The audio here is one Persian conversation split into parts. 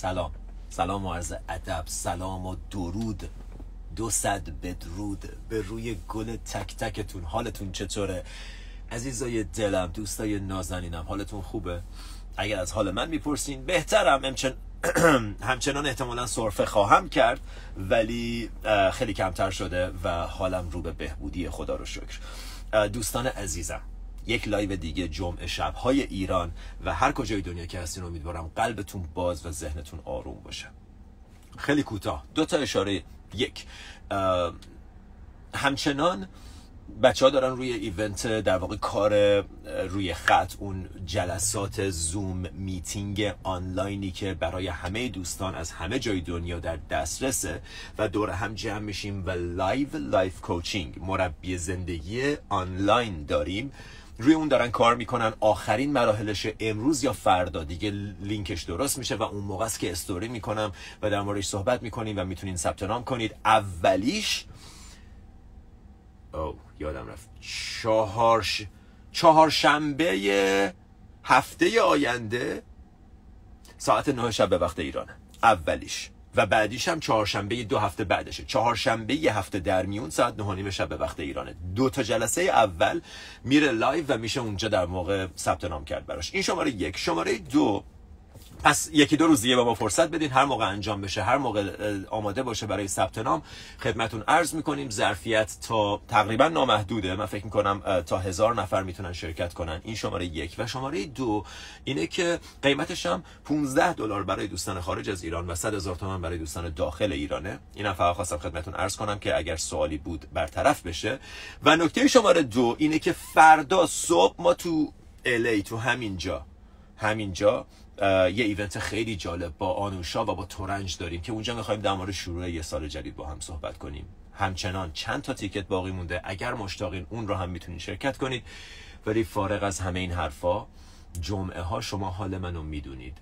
سلام. سلام و عرض ادب سلام و درود. دو صد بدرود به روی گل تک تکتون. حالتون چطوره؟ عزیزای دلم دوستای نازنینم حالتون خوبه؟ اگر از حال من می‌پرسین بهترم. همچن... همچنان احتمالا سرفه خواهم کرد ولی خیلی کمتر شده و حالم رو به بهبودی خدا رو شکر. دوستان عزیزم یک live دیگه جمعه شب های ایران و هر کجای دنیا که هستین امیدوارم قلبتون باز و ذهنتون آروم باشه. خیلی کوتاه. دو تا اشاره. یک همچنان بچه ها دارن روی event در واقع کار روی خط اون جلسات زوم میتینگ آنلاینی که برای همه دوستان از همه جای دنیا در دسترسه و دور هم جمع میشیم و live life coaching مربی زندگی آنلاین داریم. روی اون دارن کار می‌کنن. آخرین مراحلش امروز یا فردا. دیگه لینکش درست میشه و اون موقع است که استوری می‌کنم و در موردش صحبت می‌کنیم و می‌تونین ثبت نام کنید. اولیش او یادم رفت. چهارش چهارشنبه هفته آینده ساعت نه شب به وقت ایرانه. اولیش. و بعدیش هم چهارشنبه دو هفته بعدشه. چهارشنبه یه هفته در میون ساعت نه نیم شب به وقت ایرانه دو تا جلسه اول میره live و میشه اونجا در موقع ثبت نام کرد براش. این شماره یک. شماره دو پس یکی دو روز دیگه به ما فرصت بدین هر موقع انجام بشه هر موقع آماده باشه برای ثبت نام خدمتتون عرض می‌کنیم ظرفیت تا تقریبا نامحدوده. من فکر می‌کنم تا هزار نفر می‌تونن شرکت کنن. این شماره یک. و شماره دو اینه که قیمتش هم 15 دلار برای دوستان خارج از ایران و 100 هزار تومان برای دوستان داخل ایرانه. اینم فقط خواستم خدمتتون عرض کنم که اگر سوالی بود برطرف بشه. و نکته شماره دو اینه که فردا صبح ما تو الی تو همینجا همینجا یه ایونت خیلی جالب با آنوشا و با تورنج داریم که اونجا می‌خوایم در مورد شروع یه سال جدید با هم صحبت کنیم. همچنان چند تا تیکت باقی مونده. اگر مشتاقین اون رو هم می‌تونید شرکت کنید. ولی فارغ از همه این حرفا جمعه ها شما حال منو می‌دونید.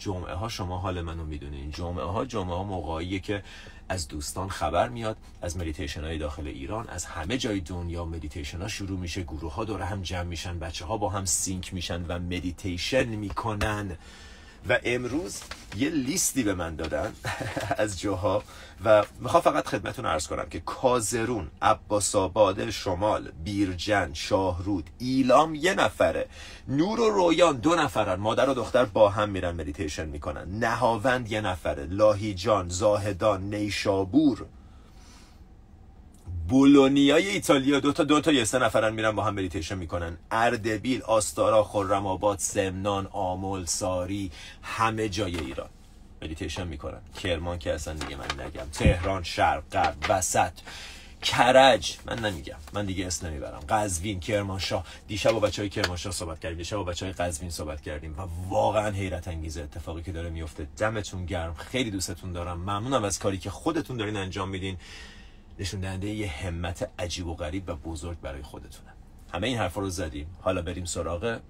جمعه ها شما حال منو می‌دونید جمعه ها جمعه ها موقعیه که از دوستان خبر میاد از مدیتیشن های داخل ایران از همه جای دنیا مدیتیشن ها شروع میشه. گروه ها دور هم جمع میشن بچه ها با هم sync میشن و مدیتیشن می‌کنن. و امروز یه لیستی به من دادن از جاها و می‌خوام فقط خدمتتون عرض کنم که کازرون عباس آباد شمال بیرجند شاهرود ایلام یه نفره نور و رویان دو نفرن مادر و دختر با هم میرن مدیتیشن می‌کنن نهاوند یه نفره لاهیجان زاهدان نیشابور بولونیای ایتالیا دو تا دو تا یه سه نفرن میرن با هم مدیتیشن می‌کنن. اردبیل آستارا خرم آباد سمنان آمل ساری همه جای ایران مدیتیشن می‌کنن. کرمان که اصلا دیگه من نگم. تهران شرق غرب وسط. کرج. من نمیگم. من دیگه اسم نمی‌برم. قزوین کرمانشاه. دیشب با بچه‌های کرمانشاه صحبت کردیم. دیشب با بچه‌های قزوین صحبت کردیم و واقعا حیرت انگیزه اتفاقی که داره میفته دمتون گرم. خیلی دوستتون دارم. ممنونم از کاری که خودتون دارین انجام میدین. نشون دهنده یه همت عجیب و غریب و بزرگ برای خودتونه همه این حرفا رو زدیم. حالا بریم سراغ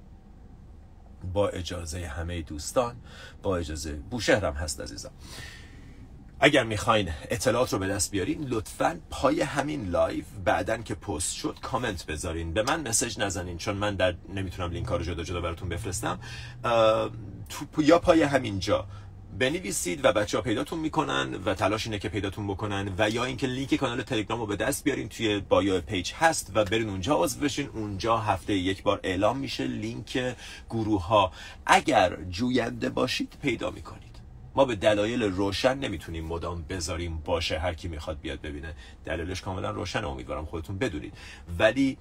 با اجازه همه دوستان با اجازه بوشهرم هست عزیزم. اگر می‌خواین اطلاعات رو به دست بیارین لطفا پای همین live بعداً که پست شد کامنت بذارین. به من message نزنین چون من در نمی‌تونم لینک ها رو جدا جدا براتون بفرستم. تو یا پای همینجا. بنویسید و بچه ها پیداتون می‌کنن و تلاش اینه که پیداتون بکنن و یا اینکه لینک کانال تلگرام رو به دست بیارین توی bio page هست و برین اونجا عضو بشین. اونجا هفته یک بار اعلام میشه لینک گروه ها اگر جوینده باشید پیدا می‌کنید. ما به دلایل روشن نمی‌تونیم مدام بذاریم باشه. هر کی می‌خواد بیاد ببینه. دلیلش کاملا روشن امیدوارم خودتون بدونید. ولی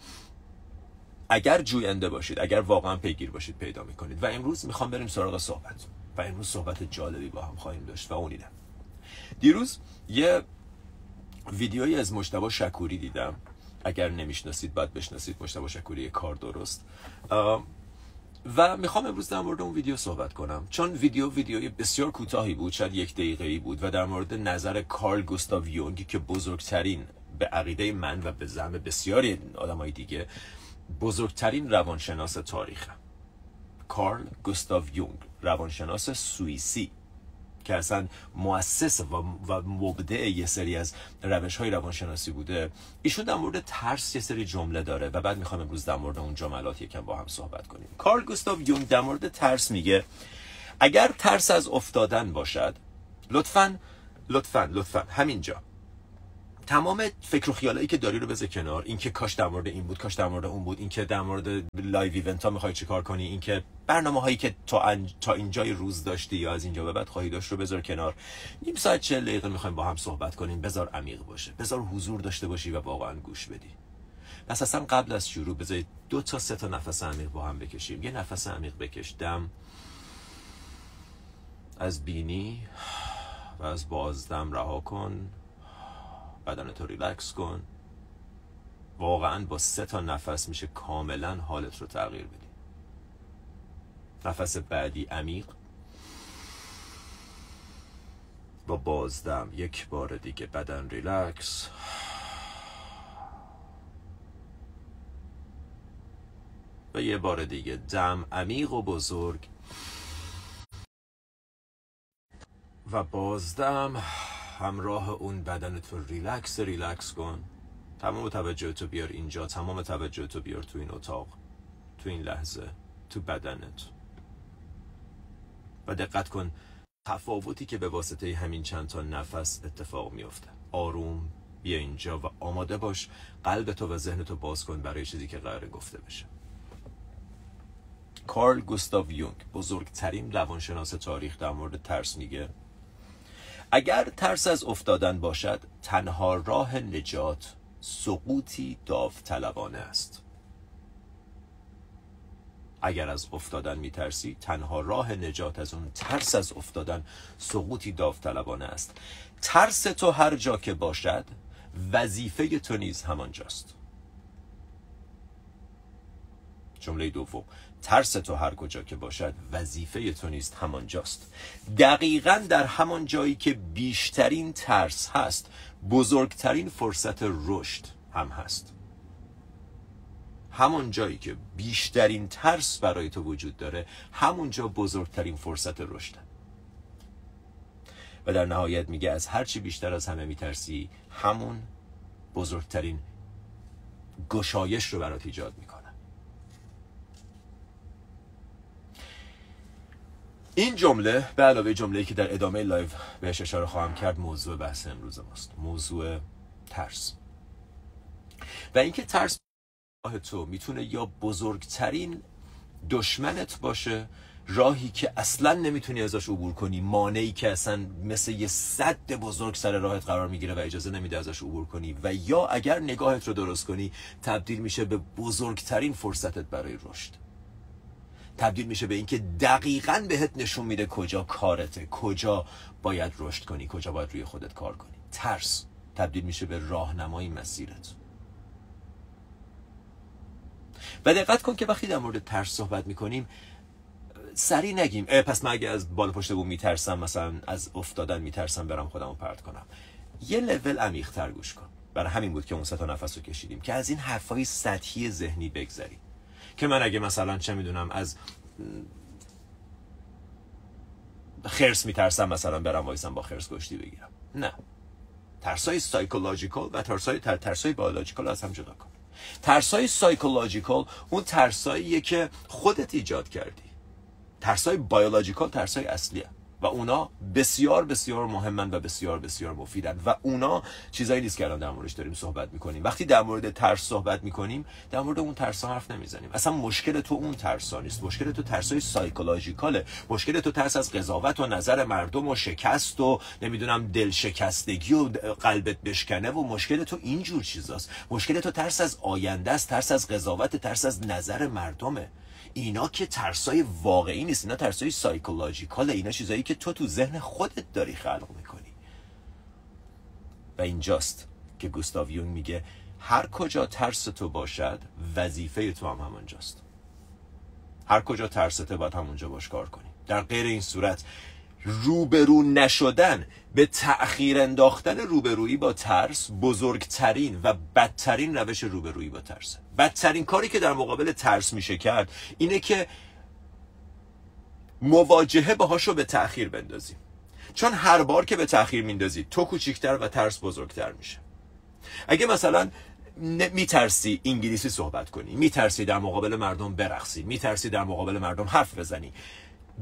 اگر جوینده باشید اگر واقعا پیگیر باشید پیدا می‌کنید. و امروز می‌خوام بریم سراغ صحبت امروز صحبت جالبی با هم خواهیم داشت و اون دیروز یه ویدیویی از مشتبه شکوری دیدم. اگر نمی‌شناسید باید بشناسید. مشتبه شکوری کار درست. و می‌خوام امروز در مورد اون ویدیو صحبت کنم. چون ویدیو ویدیوی بسیار کوتاهی بود شاید یک دقیقه ای بود و در مورد نظر کارل گوستاو یونگ که بزرگترین به عقیده من و به زعم بسیاری آدمای دیگه بزرگترین روانشناس تاریخ. کارل گوستاو یونگ روانشناس سوئیسی که اصلا مؤسس و, و مبدع یه سری از روش های روانشناسی بوده. ایشون در مورد ترس یه سری جمله داره و بعد می‌خوام امروز در مورد اون جملات یکم با هم صحبت کنیم. کارل گوستاو یونگ در مورد ترس میگه اگر ترس از افتادن باشد لطفا لطفا لطفا همینجا. تمام فکر و خیالایی که داری رو بذار کنار. اینکه کاش در مورد این بود کاش در مورد اون بود. اینکه در مورد live event ها می‌خوای چیکار کنی. اینکه برنامه هایی که تا, انج... تا اینجای روز داشتی یا از اینجا به بعد خواهی داشت رو بذار کنار. نیم ساعت چهل دقیقه می‌خوایم با هم صحبت کنیم. بذار عمیق باشه. بذار حضور داشته باشی و واقعا گوش بدی. پس اصلا قبل از شروع بذارید دو تا سه تا نفس عمیق با هم بکشیم. یه نفس عمیق بکش. دم از بینی و از بازدم رها کن. بدنتو ریلکس کن. واقعا با سه تا نفس میشه کاملا حالت رو تغییر بدی. نفس بعدی عمیق. با بازدم یک بار دیگه بدن ریلکس. و یه بار دیگه دم عمیق و بزرگ. و بازدم همراه اون بدن تو relax relax کن. تمام توجه تو بیار اینجا تمام توجه تو بیار تو این اتاق تو این لحظه تو بدنت. و دقت کن تفاوتی که به واسطه همین چند تا نفس اتفاق میفته آروم بیا اینجا و آماده باش قلب تو و ذهن تو باز کن برای چیزی که قراره گفته بشه. کارل گوستاو یونگ بزرگترین روانشناس تاریخ در مورد ترس میگه. اگر ترس از افتادن باشد تنها راه نجات سقوطی داوطلبانه است. اگر از افتادن میترسی تنها راه نجات از اون ترس از افتادن سقوطی داوطلبانه است. ترس تو هر جا که باشد وظیفه تو نیز همانجاست. جمله دوم. ترس تو هر کجا که باشد وظیفه تو نیست همانجاست. دقیقا در همان جایی که بیشترین ترس هست بزرگترین فرصت رشد هم هست. همون جایی که بیشترین ترس برای تو وجود داره همونجا بزرگترین فرصت رشد. و در نهایت میگه از هرچی بیشتر از همه میترسی همون بزرگترین گشایش رو برات ایجاد می‌کنه. این جمله به علاوه جمله‌ای که در ادامه live بهش اشاره خواهم کرد موضوع بحث امروز ماست. موضوع ترس. و اینکه ترس تو می‌تونه یا بزرگترین دشمنت باشه راهی که اصلا نمی‌تونی ازش عبور کنی مانعی که اصلا مثل یه سد بزرگ سر راهت قرار می‌گیره و اجازه نمیده ازش عبور کنی. و یا اگر نگاهت رو درست کنی تبدیل میشه به بزرگترین فرصتت برای رشد. تبدیل میشه به اینکه دقیقا بهت نشون میده کجا کارته کجا باید رشد کنی کجا باید روی خودت کار کنی. ترس تبدیل میشه به راهنمای مسیرت. و دقت کن که وقتی در مورد ترس صحبت می‌کنیم سری نگیم پس من اگه از بالا پشت بوم میترسم مثلا از افتادن میترسم برم خودم رو پرت کنم. یه لول عمیق تر گوش کن. برای همین بود که اون سه تا نفس رو کشیدیم که از این حرفای سطحی ذهنی بگذریم. که من اگه مثلا چه می‌دونم از خرس میترسم مثلا برم وایسم با خرس کشتی بگیرم. نه. ترسای psychological و ترسای تر ترسای biological از هم جدا کن. ترسای psychological اون ترساییه که خودت ایجاد کردی. ترسای biological ترسای اصلیه. و اونا بسیار بسیار مهمن و بسیار بسیار مفیدن. و اونا چیزایی نیست که الان در موردش داریم صحبت می‌کنیم. وقتی در مورد ترس صحبت می‌کنیم در مورد اون ترس حرف نمی‌زنیم. اصلا مشکل تو اون ترس نیست. مشکل تو ترسای سایکولوژیکاله. مشکل تو ترس از قضاوت و نظر مردم و شکست و نمی‌دونم دل شکستگی و قلبت بشکنه و مشکل تو اینجور چیزاست. مشکل تو ترس از آینده است ترس از قضاوت ترس از نظر مردمه. اینا که ترسای واقعی نیست اینا ترسای سایکولوژیکاله اینا چیزایی که تو تو ذهن خودت داری خلق می‌کنی. و اینجاست که گوستاو یون میگه هر کجا ترس تو باشد وظیفه تو هم همونجاست. هر کجا ترسته باید همونجا باش کار کنی. در غیر این صورت روبرو نشدن به تأخیر انداختن روبرویی با ترس بزرگترین و بدترین روش روبرویی با ترس بدترین کاری که در مقابل ترس میشه کرد اینه که مواجهه باهاش رو به تأخیر بندازیم چون هر بار که به تأخیر میندازی تو کوچیکتر و ترس بزرگتر میشه. اگه مثلا میترسی انگلیسی صحبت کنی میترسی در مقابل مردم برقصی میترسی در مقابل مردم حرف بزنی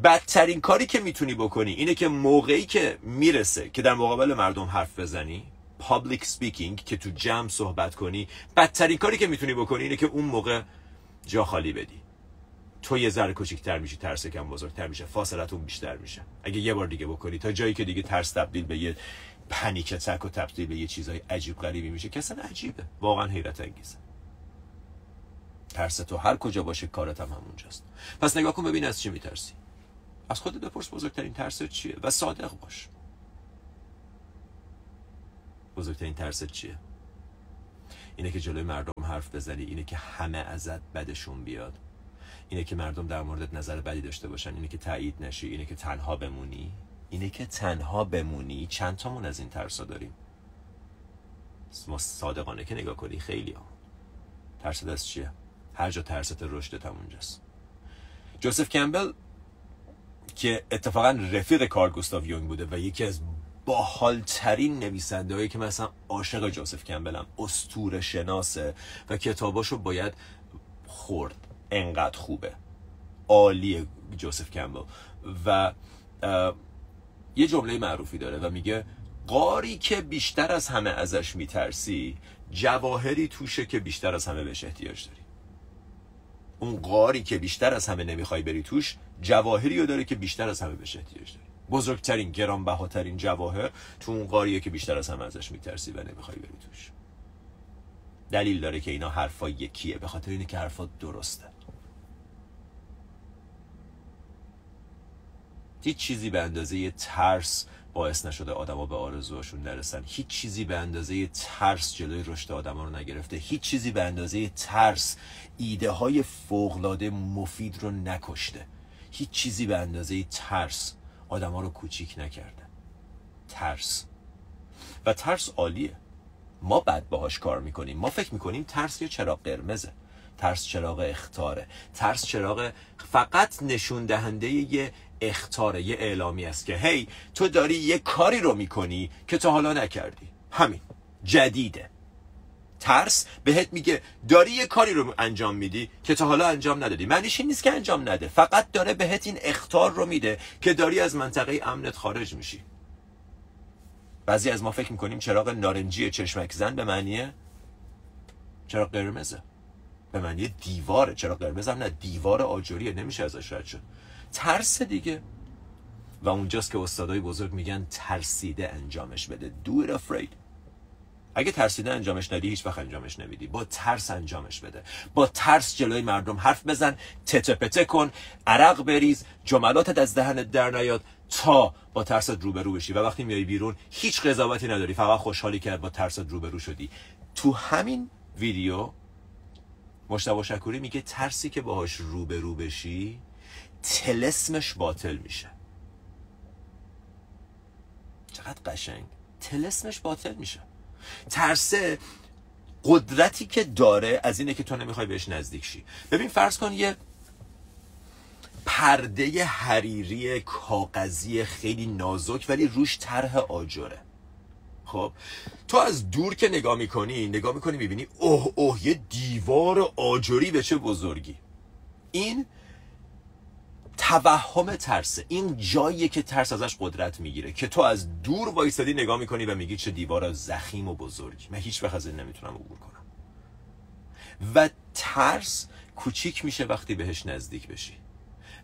بدترین کاری که می‌تونی بکنی اینه که موقعی که می‌رسه که در مقابل مردم حرف بزنی public speaking که تو جمع صحبت کنی بدترین کاری که می‌تونی بکنی اینه که اون موقع جا خالی بدی. تو یه ذره کوچیک‌تر میشی ترس کم بزرگتر میشه فاصلتون بیشتر میشه. اگه یه بار دیگه بکنی تا جایی که دیگه ترس تبدیل به یه پنیک تک و تبدیل به یه چیزای عجیب غریبی میشه که اصلا عجیبه. واقعا حیرت انگیزه. ترس تو هر کجا باشه کارت هم همونجاست. پس نگاه کن ببین از چی میترسی. از خودت بپرس بزرگترین ترس چیه و صادق باش. بزرگترین ترس چیه؟ اینه که جلوی مردم حرف بزنی اینه که همه ازت بدشون بیاد. اینه که مردم در موردت نظر بدی داشته باشن اینه که تایید نشی اینه که تنها بمونی. اینه که تنها بمونی. چند تامون از این ترسا داریم؟ ما صادقانه که نگاه کنی خیلی ها. ترست از چیه؟ هر جا ترست رشدت هم اونجاست. جوزف کمبل که اتفاقا رفیق کار گوستاو یونگ بوده و یکی از باحالترین نویسنده هایی که مثلا عاشق جوزف کمبلم استور شناسه و کتاباشو باید خورد. انقدر خوبه. عالی جوزف کمبل. و یه جمله معروفی داره و میگه قاری که بیشتر از همه ازش میترسی جواهری توشه که بیشتر از همه بهش احتیاج داری. اون قاری که بیشتر از همه نمی‌خوای بری توش جواهری رو داره که بیشتر از همه بهش احتیاج داری. بزرگترین گرانبهاترین جواهر تو اون قاریه که بیشتر از همه ازش میترسی و نمی‌خوای بری توش. دلیل داره که اینا حرفا یکیه به خاطر اینه که حرفا درسته. هیچ چیزی به اندازه ترس باعث نشده آدما به آرزوهاشون نرسن. هیچ چیزی به اندازه ترس جلوی رشد آدما رو نگرفته. هیچ چیزی به اندازه ترس ایده های فوقلاده مفید رو نکشته. هیچ چیزی به اندازه ترس آدما رو کوچیک نکرده. ترس. و ترس عالیه. ما بعد باهاش کار می‌کنیم. ما فکر می‌کنیم ترس یه چراغ قرمزه. ترس چراغ اختاره. ترس چراغ فقط نشون دهنده یه اختاره یه اعلامی است که هی تو داری یه کاری رو می‌کنی که تا حالا نکردی. همین. جدیده. ترس بهت میگه داری یه کاری رو انجام میدی که تا حالا انجام ندادی. معنیش این نیست که انجام نده. فقط داره بهت این اختار رو میده که داری از منطقه امنت خارج میشی. بعضی از ما فکر می‌کنیم چراغ نارنجی چشمک زن به معنیه چراغ قرمزه. به معنی دیواره. چراغ قرمز هم نه دیوار آجوریه نمیشه ازش رد شد. ترس دیگه. و اونجاست که استادای بزرگ میگن ترسیده انجامش بده. do it afraid اگه ترسیده انجامش ندی هیچ وقت انجامش نمیدی. با ترس انجامش بده. با ترس جلوی مردم حرف بزن تته پته کن عرق بریز جملاتت از دهنت در نیاد تا با ترست روبرو بشی. و وقتی میای بیرون هیچ قضاوتی نداری. فقط خوشحالی که با ترست روبرو شدی. تو همین ویدیو مشتبه شکوری میگه ترسی که باهاش روبرو بشی تلسمش باطل میشه. چقدر قشنگ. تلسمش باطل میشه. ترسه قدرتی که داره از اینه که تو نمی‌خوای بهش نزدیک شی. ببین فرض کن یه پرده حریری کاغذی خیلی نازک ولی روش طرح آجره. خب تو از دور که نگاه می‌کنی نگاه می‌کنی می‌بینی اوه اوه یه دیوار آجری به چه بزرگی. این توهم ترسه این جاییه که ترس ازش قدرت می‌گیره که تو از دور وایستادی نگاه می‌کنی و میگی چه دیوار زخیم و بزرگی. من هیچ وقت از این نمی‌تونم عبور کنم. و ترس کوچیک میشه وقتی بهش نزدیک بشی.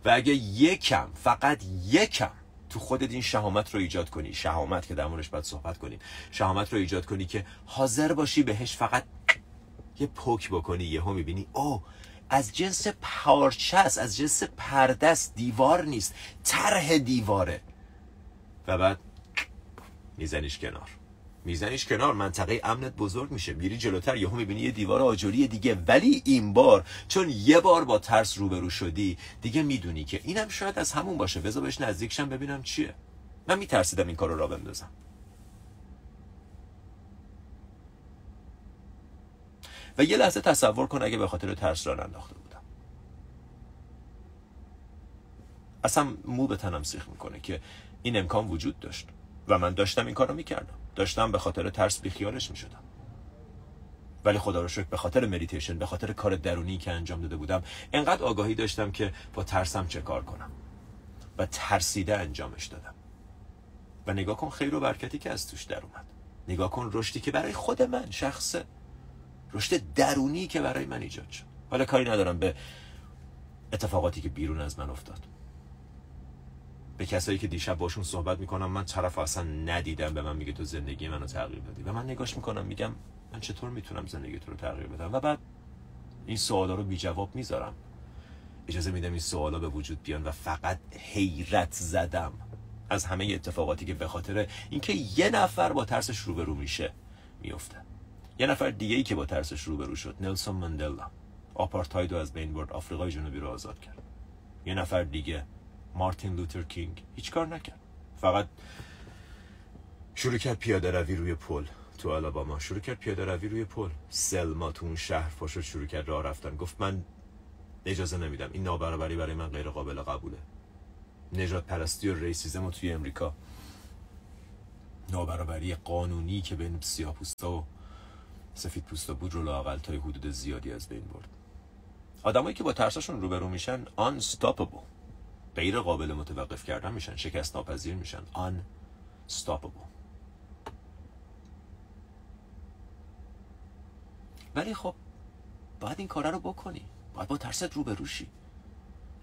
و اگه یکم فقط یکم تو خودت این شهامت رو ایجاد کنی شهامت که در موردش باید صحبت کنیم شهامت رو ایجاد کنی که حاضر باشی بهش فقط یه پوک بکنی یهو می‌بینی او از جنس پارچه است از جنس پردست دیوار نیست طرح دیواره. و بعد میزنیش کنار. میزنیش کنار منطقه امنت بزرگ میشه. میری جلوتر یهو می‌بینی یه دیوار آجوری دیگه. ولی این بار چون یه بار با ترس روبرو شدی دیگه می‌دونی که اینم شاید از همون باشه. بذار بهش نزدیکشم ببینم چیه. من میترسیدم این کار رو را بندازم. و یه لحظه تصور کن اگه به خاطر ترس را انداخته بودم. اصلا مو به تنم سیخ می‌کنه که این امکان وجود داشت و من داشتم این کارو می‌کردم. داشتم به خاطر ترس بیخیالش می‌شدم. ولی خدا رو شکر به خاطر مدیتیشن به خاطر کار درونی که انجام داده بودم انقدر آگاهی داشتم که با ترسم چه کار کنم. و ترسیده انجامش دادم. و نگاه کن خیر و برکتی که از توش در اومد. نگاه کن رشدی که برای خود من شخصه رشد درونی که برای من ایجاد شد. حالا کاری ندارم به اتفاقاتی که بیرون از من افتاد. به کسایی که دیشب باشون صحبت می‌کنم من طرف اصلا ندیدم به من میگه تو زندگی منو تغییر دادی. و من نگاش می‌کنم میگم من چطور می‌تونم زندگی تو رو تغییر بدم؟ و بعد این سوالا رو بی جواب می‌ذارم. اجازه میدم این سوالا به وجود بیان و فقط حیرت زدم از همه اتفاقاتی که به خاطر اینکه یه نفر با ترسش روبرو میشه میفته یه نفر دیگه ای که با ترسش روبرو شد نلسون مندلا. آپارتاید رو از بین برد آفریقای جنوبی رو آزاد کرد. یه نفر دیگه مارتین لوتر کینگ هیچ کار نکرد. فقط شروع کرد پیاده روی روی پل تو آلاباما. شروع کرد پیاده روی روی پل. سلما تو اون شهر پاشو شروع کرد راه رفتن. گفت من اجازه نمیدم. این نابرابری برای من غیر قابل قبوله. نجات پرستی و ریسیزم توی امریکا. نابرابری قانونی که بین سیاه پوستا و سفید پوستا بود رو لاقل تا حدود زیادی از بین برد. آدمایی که با ترساشون روبرو میشن unstoppable غیر قابل متوقف کردن میشن شکست ناپذیر میشن. unstoppable ولی خب باید این کار رو بکنی. باید با ترست روبروشی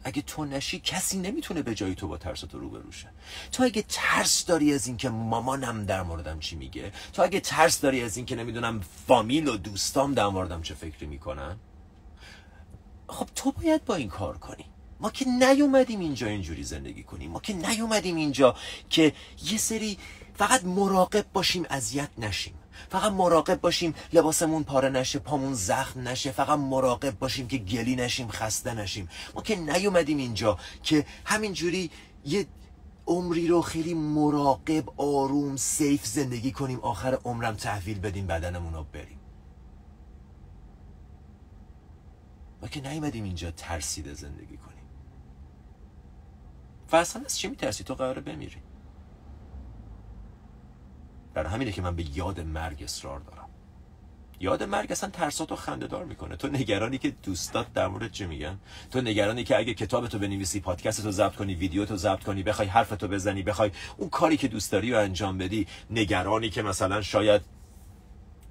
اگه تو نشی کسی نمی‌تونه به جای تو با ترس تو روبرو شه. تو اگه ترس داری از اینکه مامانم در موردم چی میگه تو اگه ترس داری از اینکه نمی‌دونم فامیل و دوستام در موردم چه فکری می‌کنن خب تو باید با این کار کنی. ما که نیومدیم اینجا اینجوری زندگی کنیم. ما که نیومدیم اینجا که یه سری فقط مراقب باشیم اذیت نشیم. فقط مراقب باشیم لباسمون پاره نشه پامون زخم نشه فقط مراقب باشیم که گلی نشیم خسته نشیم. ما که نیومدیم اینجا که همینجوری یه عمری رو خیلی مراقب آروم سیف زندگی کنیم آخر عمرم تحویل بدیم بدنمون رو بریم. ما که نیومدیم اینجا ترسیده زندگی کنیم. و اصلا از چی میترسی؟ تو قراره بمیری. در همینه که من به یاد مرگ اصرار دارم. یاد مرگ اصلا ترساتو خنده دار می‌کنه. تو نگرانی که دوستات در مورد چه میگن؟ تو نگرانی که اگه کتابتو بنویسی پادکستتو ضبط کنی ویدیوتو ضبط کنی بخوای حرفتو بزنی بخوای اون کاری که دوست داری رو انجام بدی نگرانی که مثلا شاید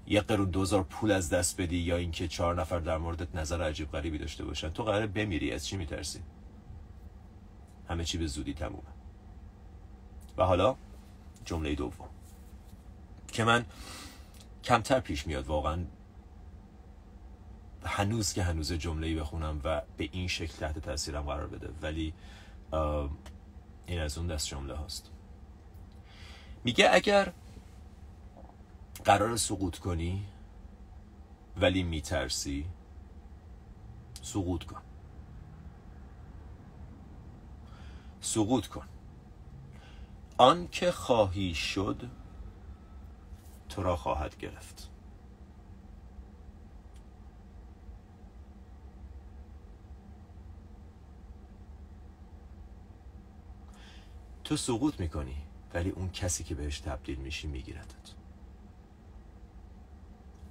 یه قرون دوزار پول از دست بدی یا اینکه چهار نفر در موردت نظر عجیب غریبی داشته باشن تو قراره بمیری. از چی میترسی؟ همه چی به زودی تمومه. و حالا جمله دوم. که من کمتر پیش میاد واقعا. هنوز که هنوز جمله بخونم و به این شکل تحت تاثیرم قرار بده ولی این از اون دست جمله هاست. میگه اگر قرار سقوط کنی ولی میترسی سقوط کن. سقوط کن. آن که خواهی شد تو را خواهد گرفت. تو سقوط می‌کنی ولی اون کسی که بهش تبدیل میشی میگیردت.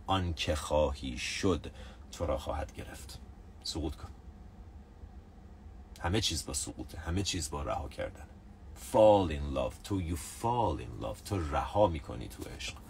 آن که خواهی شد تو را خواهد گرفت. سقوط کن. همه چیز با سقوطه همه چیز با رها کردن. Fall in love. تو you fall in love. تو رها می‌کنی تو عشق.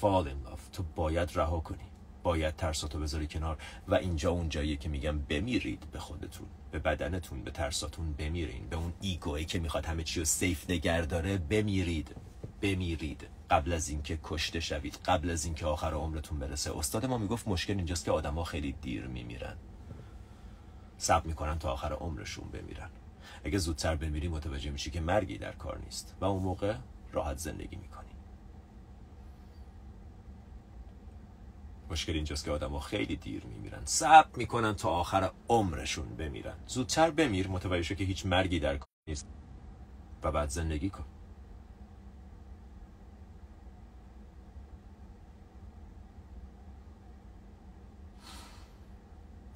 Fall in love تو باید رها کنی. باید ترساتو بذاری کنار. و اینجا اون جاییه که میگم بمیرید به خودتون. به بدنتون به ترساتون بمیرین. به اون ایگویی که می‌خواد همه چی رو سیف نگر داره بمیرید. بمیرید. قبل از اینکه کشته شوید. قبل از اینکه آخر عمرتون برسه. استاد ما می‌گفت مشکل اینجاست که آدما خیلی دیر میمیرن. صبر می‌کنن تا آخر عمرشون بمیرن. اگه زودتر بمیری متوجه میشی که مرگی در کار نیست. و اون موقع راحت زندگی می‌کنی. مشکل اینجاست که آدم ها خیلی دیر میمیرن. صبر می‌کنن تا آخر عمرشون بمیرن. زودتر بمیر متوجه شو که هیچ مرگی در کار نیست. و بعد زندگی کن.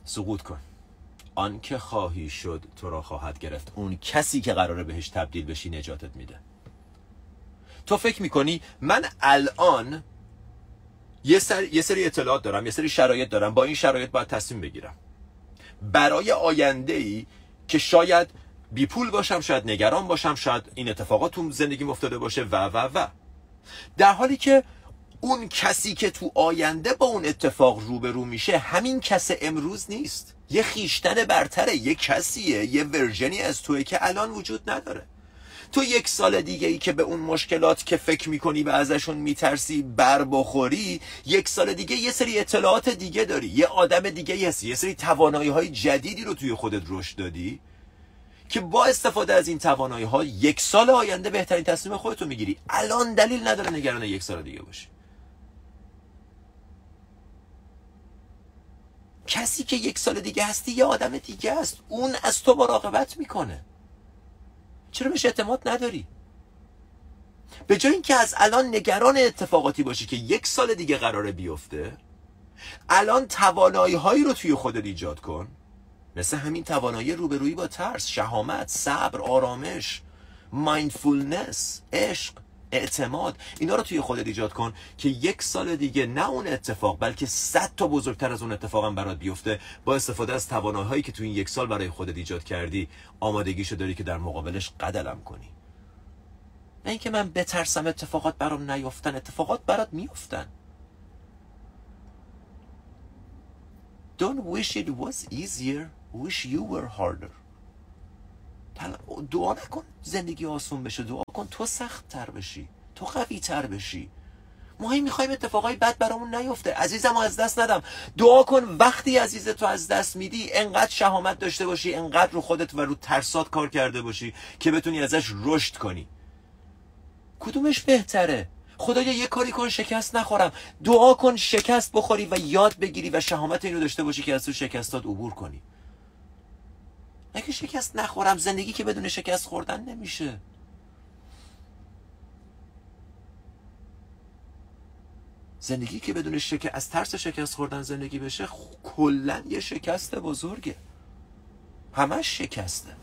سقوط کن. آن که خواهی شد تو را خواهد گرفت. اون کسی که قراره بهش تبدیل بشی نجاتت میده. تو فکر می‌کنی من الان یه, سر... یه سری اطلاعات دارم یه سری شرایط دارم. با این شرایط باید تصمیم بگیرم. برای آینده ای که شاید بی پول باشم شاید نگران باشم شاید این اتفاقات تو زندگی افتاده باشه و و و. در حالی که اون کسی که تو آینده با اون اتفاق روبرو میشه همین کس امروز نیست. یه خیشتن برتره یه کسیه یه ورژنی از توی که الان وجود نداره. تو یک سال دیگه ای که به اون مشکلات که فکر می‌کنی و ازشون میترسی بر بخوری یک سال دیگه یه سری اطلاعات دیگه داری. یه آدم دیگه هستی یه سری توانایی های جدیدی رو توی خودت رشد دادی که با استفاده از این توانایی ها یک سال آینده بهترین تصمیم خودتو می‌گیری. الان دلیل نداره نگران یک سال دیگه باشی. کسی که یک سال دیگه هستی یه آدم دیگه است. اون از تو مراقبت می‌کنه. چرا بهش اعتماد نداری؟ به جای اینکه از الان نگران اتفاقاتی باشی که یک سال دیگه قراره بیفته الان توانایی هایی رو توی خودت ایجاد کن. مثل همین توانایی روبرویی با ترس شهامت صبر آرامش مایندفولنس عشق. اعتماد. اینا رو توی خودت ایجاد کن که یک سال دیگه نه اون اتفاق بلکه صد تا بزرگتر از اون اتفاق هم برات بیفته با استفاده از توانایی که توی این یک سال برای خودت ایجاد کردی. آمادگیشو داری که در مقابلش قدلم کنی. نه اینکه من بترسم اتفاقات برام نیفتن اتفاقات برات میفتن. Don't wish it was easier. Wish you were harder. دعا نکن زندگی آسون بشه دعا کن. تو سخت تر بشی تو قوی تر بشی. ما هی می‌خوایم اتفاقای بد برامون نیفته. عزیزم از دست ندم. دعا کن وقتی عزیز تو از دست میدی انقدر شهامت داشته باشی انقدر رو خودت و رو ترسات کار کرده باشی که بتونی ازش رشد کنی. کدومش بهتره؟ خدایا یه کاری کن شکست نخورم. دعا کن شکست بخوری و یاد بگیری و شهامت اینو داشته باشی که از تو شکستات عبور کنی. اگه شکست نخورم زندگی که بدون شکست خوردن نمیشه. زندگی که بدون شکست از ترس شکست خوردن زندگی بشه کلا یه شکست بزرگه. همش شکسته.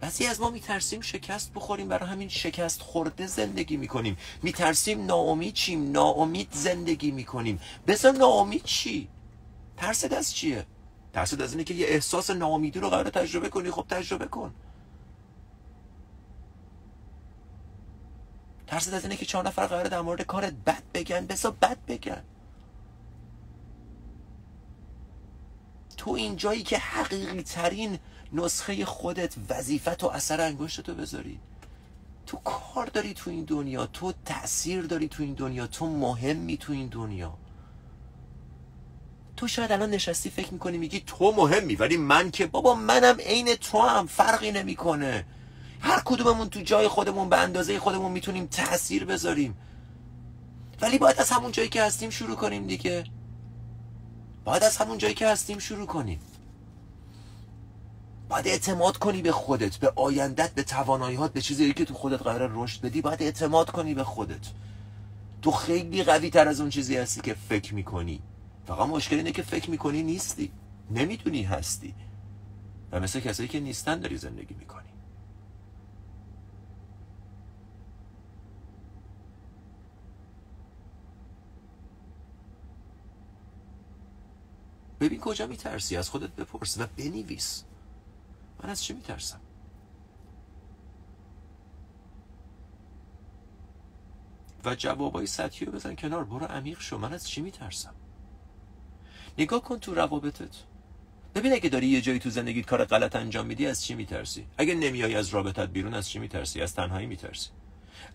بعضی از ما میترسیم شکست بخوریم برای همین شکست خورده زندگی می‌کنیم. میترسیم ناامید چیم ناامید زندگی می‌کنیم. بذار ناامید چی؟ ترس از چیه؟ ترسید از اینه که یه احساس ناامیدی رو قرار تجربه کنی. خب تجربه کن. ترسید از اینه که چهار نفر قرار در مورد کارت بد بگن. بسا بد بگن. تو این جایی که حقیقی ترین نسخه خودت وظیفت و اثر انگشت تو بذاری. تو کار داری تو این دنیا تو تاثیر داری تو این دنیا تو مهمی تو این دنیا. تو شاید الان نشستی فکر می‌کنی میگی تو مهمی ولی من که بابا منم عین تو هم فرقی نمی‌کنه. هر کدوممون تو جای خودمون به اندازه خودمون می‌تونیم تاثیر بذاریم. ولی باید از همون جایی که هستیم شروع کنیم دیگه. باید از همون جایی که هستیم شروع کنیم. باید اعتماد کنی به خودت به آیندت به تواناییات به چیزی که تو خودت قرار رشد بدی باید اعتماد کنی به خودت. تو خیلی قوی تر از اون چیزی هستی که فکر می‌کنی. فقط مشکل اینه که فکر می‌کنی نیستی. نمی‌دونی هستی. و مثل کسایی که نیستن داری زندگی می‌کنی. ببین کجا میترسی؟ از خودت بپرس و بنویس. من از چی میترسم؟ و جوابای سطحی رو بزن کنار. برو عمیق شو. من از چی میترسم؟ نگاه کن تو روابطت. ببین اگه داری یه جایی تو زندگیت کار غلط انجام میدی از چی میترسی؟ اگه نمیای از رابطت بیرون از چی میترسی؟ از تنهایی میترسی.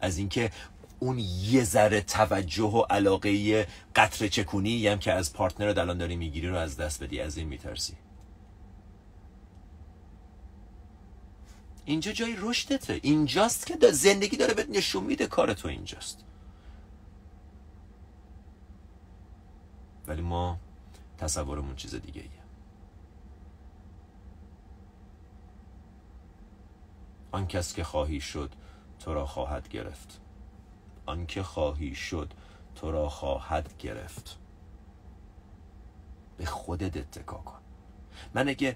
از اینکه اون یه ذره توجه و علاقه قطر چکونی هم که از پارتنر الان داری می‌گیری رو از دست بدی از این میترسی. اینجا جای رشدته. اینجاست که زندگی داره بهت نشون میده کار تو اینجاست. ولی ما تصورمون چیز دیگه ایه. آن کس که خواهی شد تو را خواهد گرفت. آن که خواهی شد تو را خواهد گرفت. به خودت اتکا کن. من اگه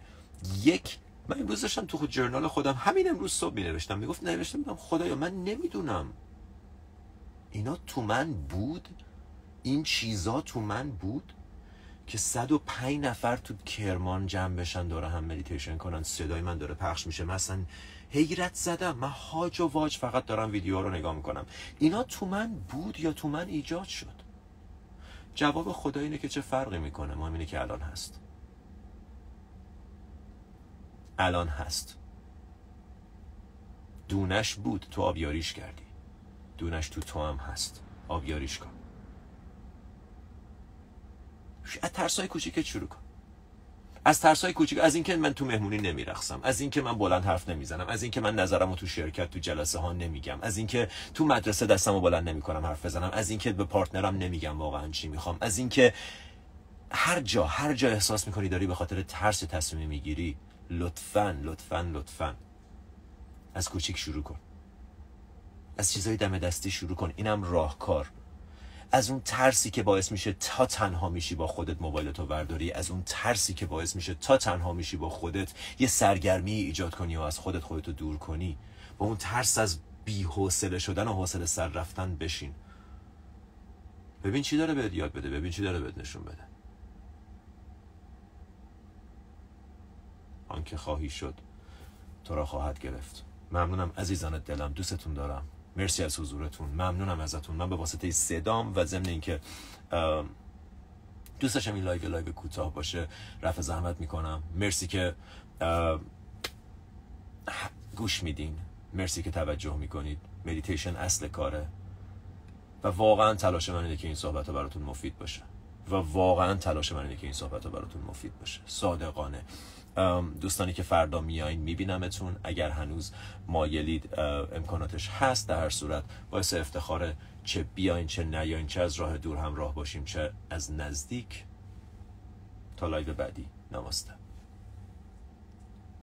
یک من امروز داشتم تو خود جرنال خودم همین امروز صبح می نوشتم می گفت نوشتم میگم خدایا من نمی‌دونم. اینا تو من بود؟ این چیزا تو من بود؟ که 105 نفر تو کرمان جمع بشن داره هم مدیتیشن کنن صدای من داره پخش میشه. مثلا حیرت زدم. من هاج و واج فقط دارم ویدیو رو نگاه می‌کنم. اینا تو من بود یا تو من ایجاد شد؟ جواب خدا اینه که چه فرقی می‌کنه؟ ما اینه که الان هست. الان هست. دونش بود. تو آبیاریش کردی. دونش تو تو هم هست. آبیاریش کن. از ترسای کوچیکت شروع کن. از ترسای کوچیک از اینکه من تو مهمونی نمیرخصم از اینکه من بلند حرف نمی‌زنم از اینکه من نظرمو تو شرکت تو جلسه ها نمیگم از اینکه تو مدرسه دستمو بلند نمی‌کنم حرف بزنم از اینکه به پارتنرم نمیگم واقعا چی می‌خوام از اینکه هر جا هر جا احساس می‌کنی داری به خاطر ترس تصمیم می‌گیری لطفا لطفا لطفا از کوچیک شروع کن. از چیزای دم دستی شروع کن. اینم راهکار. از اون ترسی که باعث میشه تا تنها میشی با خودت موبایلتو ورداری از اون ترسی که باعث میشه تا تنها میشی با خودت یه سرگرمی ایجاد کنی و از خودت خودتو دور کنی. با اون ترس از بی‌حوصله شدن و حوصله سر رفتن بشین. ببین چی داره بهت یاد بده ببین چی داره بهت نشون بده. آنکه خواهی شد تو را خواهد گرفت. ممنونم عزیزان دلم دوستتون دارم. مرسی از حضورتون. ممنونم ازتون. من به واسطه صدام و ضمن اینکه دوست داشتم این لایو لایو کوتاه باشه رفع زحمت می‌کنم. مرسی که گوش میدین. مرسی که توجه می‌کنید. مدیتیشن اصل کاره. و واقعا تلاش من اینه که این صحبت ها براتون مفید باشه. و واقعا تلاش من اینه که این صحبت ها براتون مفید باشه. صادقانه. دوستانی که فردا میایین میبینمتون. اگر هنوز مایلید امکاناتش هست در هر صورت باعث افتخار چه بیاین چه نیاین چه از راه دور همراه باشیم چه از نزدیک. تا لایو بعدی. نماسته.